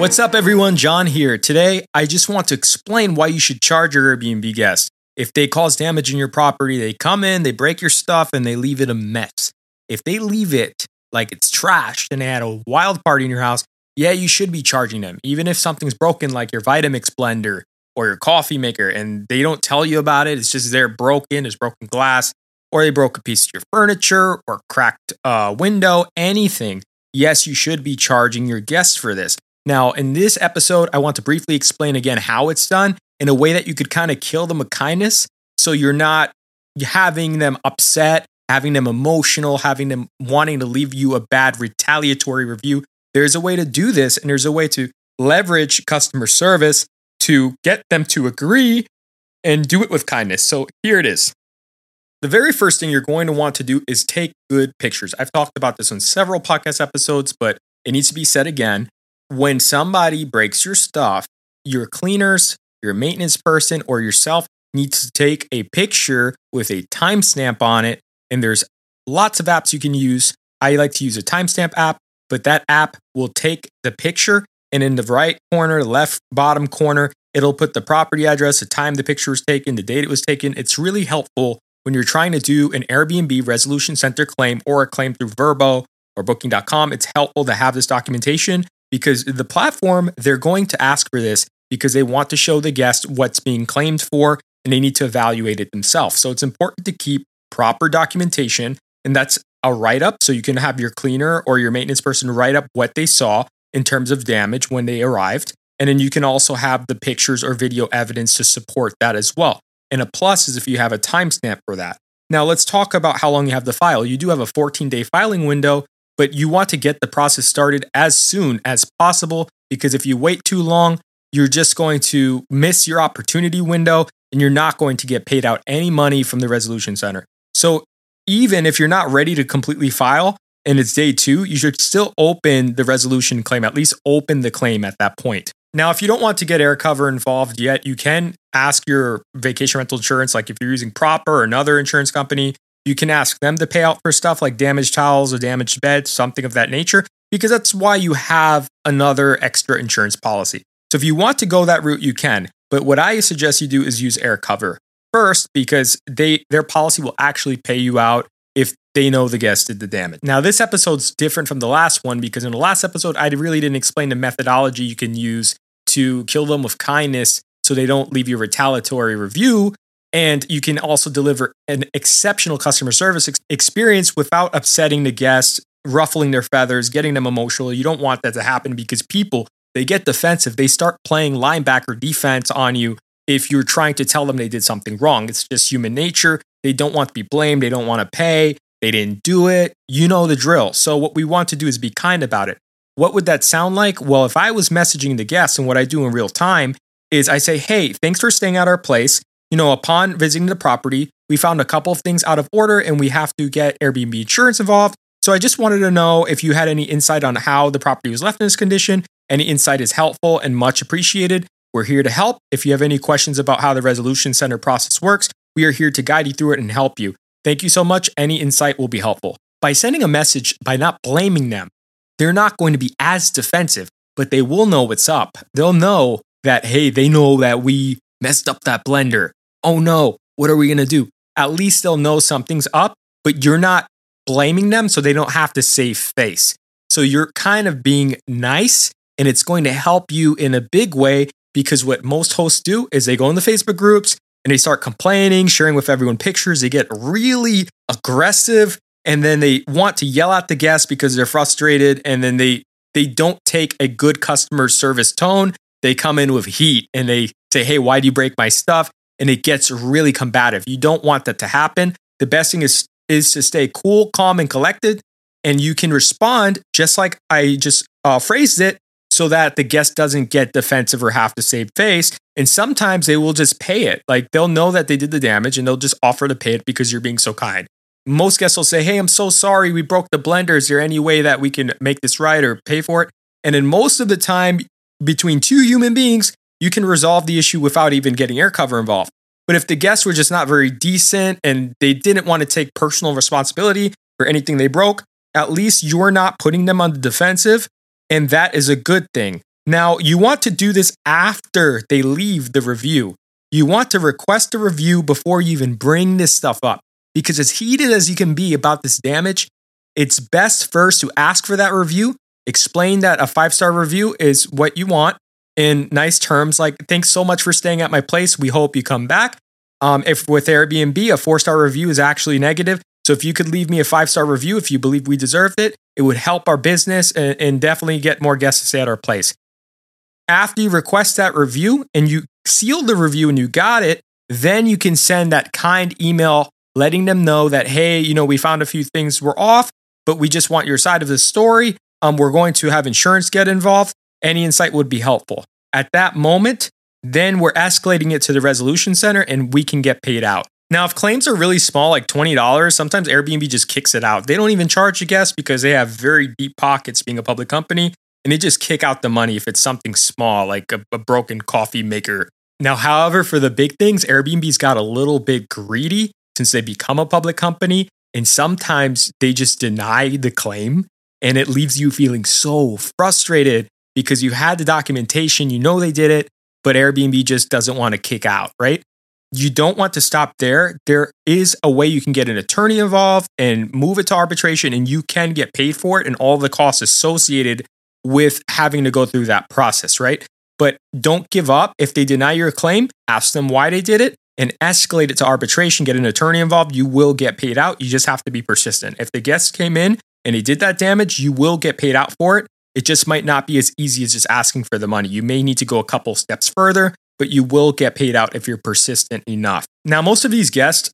What's up, everyone? John here. Today, I just want to explain why you should charge your Airbnb guests. If they cause damage in your property, they come in, they break your stuff, and they leave it a mess. If they leave it like it's trashed and they had a wild party in your house, yeah, you should be charging them. Even if something's broken, like your Vitamix blender or your coffee maker, and they don't tell you about it, it's just they're broken, there's broken glass, or they broke a piece of your furniture or cracked a window, anything. Yes, you should be charging your guests for this. Now, in this episode, I want to briefly explain again how it's done in a way that you could kind of kill them with kindness. So you're not having them upset, having them emotional, having them wanting to leave you a bad retaliatory review. There's a way to do this, and there's a way to leverage customer service to get them to agree and do it with kindness. So here it is. The very first thing you're going to want to do is take good pictures. I've talked about this on several podcast episodes, but it needs to be said again when somebody breaks your stuff, your cleaners, your maintenance person, or yourself needs to take a picture with a timestamp on it. And there's lots of apps you can use. I like to use a timestamp app, but that app will take the picture and in the right corner, left bottom corner, it'll put the property address, the time the picture was taken, the date it was taken. It's really helpful when you're trying to do an Airbnb resolution center claim or a claim through Vrbo or booking.com. It's helpful to have this documentation because the platform, they're going to ask for this because they want to show the guest what's being claimed for and they need to evaluate it themselves. So it's important to keep proper documentation, and that's a write up. So you can have your cleaner or your maintenance person write up what they saw in terms of damage when they arrived. And then you can also have the pictures or video evidence to support that as well. And a plus is if you have a timestamp for that. Now, let's talk about how long you have the file. You do have a 14 day filing window, but you want to get the process started as soon as possible because if you wait too long, you're just going to miss your opportunity window and you're not going to get paid out any money from the resolution center. So, even if you're not ready to completely file and it's day two, you should still open the resolution claim, at least open the claim at that point. Now, if you don't want to get AirCover involved yet, you can ask your vacation rental insurance, like if you're using Proper or another insurance company, you can ask them to pay out for stuff like damaged towels or damaged beds, something of that nature, because that's why you have another extra insurance policy. So if you want to go that route, you can. But what I suggest you do is use AirCover first because they their policy will actually pay you out if they know the guest did the damage. Now, this episode's different from the last one because in the last episode, I really didn't explain the methodology you can use to kill them with kindness so they don't leave you a retaliatory review and you can also deliver an exceptional customer service ex- experience without upsetting the guests, ruffling their feathers, getting them emotional. You don't want that to happen because people, they get defensive. They start playing linebacker defense on you if you're trying to tell them they did something wrong. It's just human nature. They don't want to be blamed. They don't want to pay. They didn't do it. You know the drill. So, what we want to do is be kind about it. What would that sound like? Well, if I was messaging the guests and what I do in real time is I say, hey, thanks for staying at our place you know, upon visiting the property, we found a couple of things out of order and we have to get Airbnb insurance involved. So I just wanted to know if you had any insight on how the property was left in this condition. Any insight is helpful and much appreciated. We're here to help. If you have any questions about how the resolution center process works, we are here to guide you through it and help you. Thank you so much. Any insight will be helpful. By sending a message, by not blaming them, they're not going to be as defensive, but they will know what's up. They'll know that, hey, they know that we messed up that blender oh no, what are we going to do? At least they'll know something's up, but you're not blaming them so they don't have to save face. So you're kind of being nice and it's going to help you in a big way because what most hosts do is they go in the Facebook groups and they start complaining, sharing with everyone pictures. They get really aggressive and then they want to yell at the guests because they're frustrated and then they they don't take a good customer service tone. They come in with heat and they say, "Hey, why do you break my stuff?" And it gets really combative. You don't want that to happen. The best thing is is to stay cool, calm, and collected, and you can respond just like I just uh, phrased it, so that the guest doesn't get defensive or have to save face. And sometimes they will just pay it. Like they'll know that they did the damage, and they'll just offer to pay it because you're being so kind. Most guests will say, "Hey, I'm so sorry, we broke the blender. Is there any way that we can make this right or pay for it?" And then most of the time, between two human beings, you can resolve the issue without even getting AirCover involved. But if the guests were just not very decent and they didn't want to take personal responsibility for anything they broke, at least you're not putting them on the defensive. And that is a good thing. Now, you want to do this after they leave the review. You want to request a review before you even bring this stuff up. Because as heated as you can be about this damage, it's best first to ask for that review, explain that a five star review is what you want in nice terms, like, thanks so much for staying at my place. We hope you come back. Um, if with Airbnb, a four star review is actually negative. So if you could leave me a five star review if you believe we deserved it, it would help our business and, and definitely get more guests to stay at our place. After you request that review and you seal the review and you got it, then you can send that kind email letting them know that, hey, you know, we found a few things were off, but we just want your side of the story. Um, we're going to have insurance get involved. Any insight would be helpful. At that moment, then we're escalating it to the resolution center and we can get paid out. Now, if claims are really small, like $20, sometimes Airbnb just kicks it out. They don't even charge the guest because they have very deep pockets being a public company and they just kick out the money if it's something small, like a, a broken coffee maker. Now, however, for the big things, Airbnb's got a little bit greedy since they become a public company. And sometimes they just deny the claim and it leaves you feeling so frustrated because you had the documentation, you know they did it, but Airbnb just doesn't want to kick out, right? You don't want to stop there. There is a way you can get an attorney involved and move it to arbitration, and you can get paid for it and all the costs associated with having to go through that process, right? But don't give up. If they deny your claim, ask them why they did it and escalate it to arbitration, get an attorney involved. You will get paid out. You just have to be persistent. If the guests came in and they did that damage, you will get paid out for it. It just might not be as easy as just asking for the money. You may need to go a couple steps further, but you will get paid out if you're persistent enough. Now, most of these guests,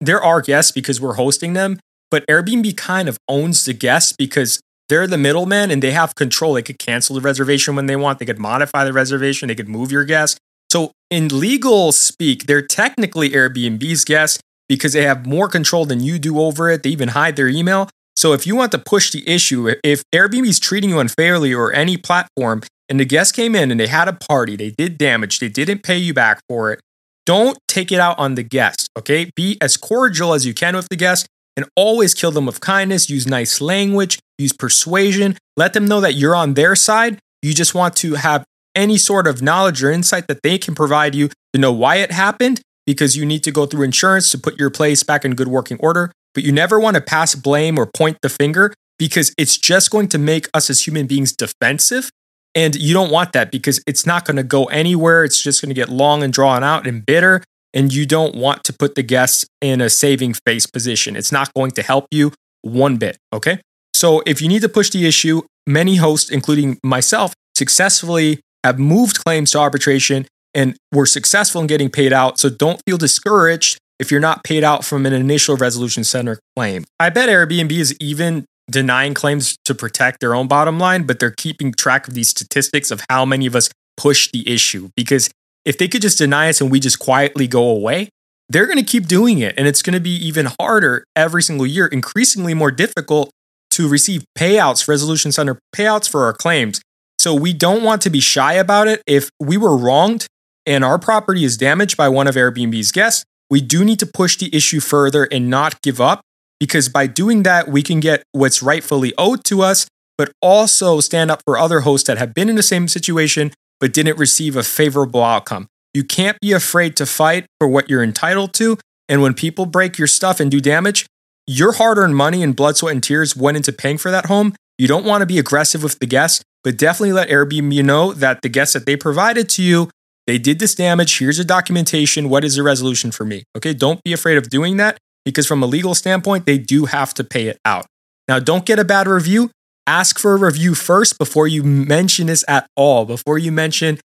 there are guests because we're hosting them, but Airbnb kind of owns the guests because they're the middleman and they have control. They could cancel the reservation when they want, they could modify the reservation, they could move your guest. So, in legal speak, they're technically Airbnb's guests because they have more control than you do over it. They even hide their email. So, if you want to push the issue, if Airbnb is treating you unfairly or any platform, and the guest came in and they had a party, they did damage, they didn't pay you back for it, don't take it out on the guest, okay? Be as cordial as you can with the guest and always kill them with kindness. Use nice language, use persuasion. Let them know that you're on their side. You just want to have any sort of knowledge or insight that they can provide you to know why it happened because you need to go through insurance to put your place back in good working order. But you never want to pass blame or point the finger because it's just going to make us as human beings defensive. And you don't want that because it's not going to go anywhere. It's just going to get long and drawn out and bitter and you don't want to put the guests in a saving face position. It's not going to help you one bit. Okay. So if you need to push the issue, many hosts, including myself, successfully have moved claims to arbitration and were successful in getting paid out. So don't feel discouraged if you're not paid out from an initial resolution center claim. I bet Airbnb is even denying claims to protect their own bottom line, but they're keeping track of these statistics of how many of us push the issue because if they could just deny us and we just quietly go away, they're going to keep doing it. And it's going to be even harder every single year, increasingly more difficult to receive payouts, resolution center payouts for our claims. So we don't want to be shy about it. If we were wronged and our property is damaged by one of Airbnb's guests, we do need to push the issue further and not give up because by doing that, we can get what's rightfully owed to us, but also stand up for other hosts that have been in the same situation but didn't receive a favorable outcome. You can't be afraid to fight for what you're entitled to. And when people break your stuff and do damage, your hard earned money and blood, sweat, and tears went into paying for that home. You don't want to be aggressive with the guests, but definitely let Airbnb know that the guests that they provided to you, they did this damage. Here's a documentation. What is the resolution for me? Okay, don't be afraid of doing that because from a legal standpoint, they do have to pay it out. Now, don't get a bad review ask for a review first before you mention this at all. Before you mention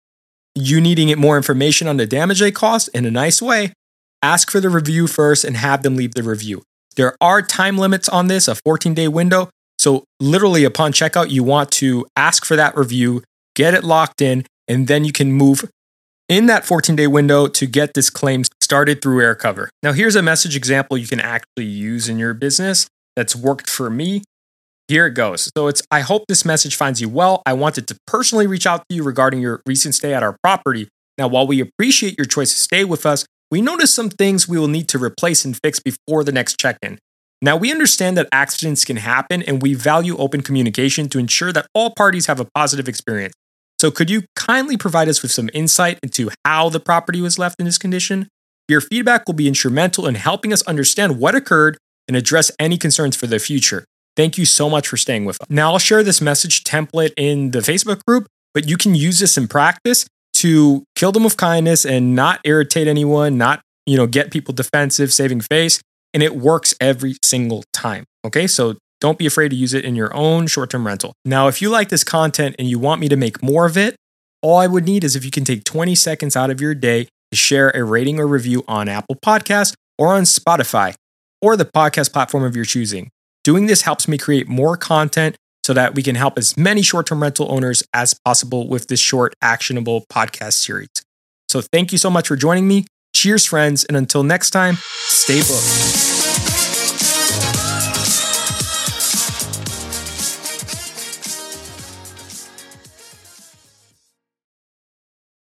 you needing it more information on the damage they caused in a nice way, ask for the review first and have them leave the review. There are time limits on this, a 14 day window. So, literally, upon checkout, you want to ask for that review, get it locked in, and then you can move in that 14 day window to get this claim started through AirCover. Now, here's a message example you can actually use in your business that's worked for me here it goes. So it's I hope this message finds you well. I wanted to personally reach out to you regarding your recent stay at our property. Now, while we appreciate your choice to stay with us, we noticed some things we will need to replace and fix before the next check-in. Now, we understand that accidents can happen and we value open communication to ensure that all parties have a positive experience. So, could you kindly provide us with some insight into how the property was left in this condition? Your feedback will be instrumental in helping us understand what occurred and address any concerns for the future. Thank you so much for staying with us. Now, I'll share this message template in the Facebook group, but you can use this in practice to kill them with kindness and not irritate anyone, not, you know, get people defensive, saving face, and it works every single time. Okay? So, don't be afraid to use it in your own short-term rental. Now, if you like this content and you want me to make more of it, all I would need is if you can take 20 seconds out of your day to share a rating or review on Apple Podcasts or on Spotify or the podcast platform of your choosing. Doing this helps me create more content so that we can help as many short term rental owners as possible with this short, actionable podcast series. So, thank you so much for joining me. Cheers, friends. And until next time, stay booked.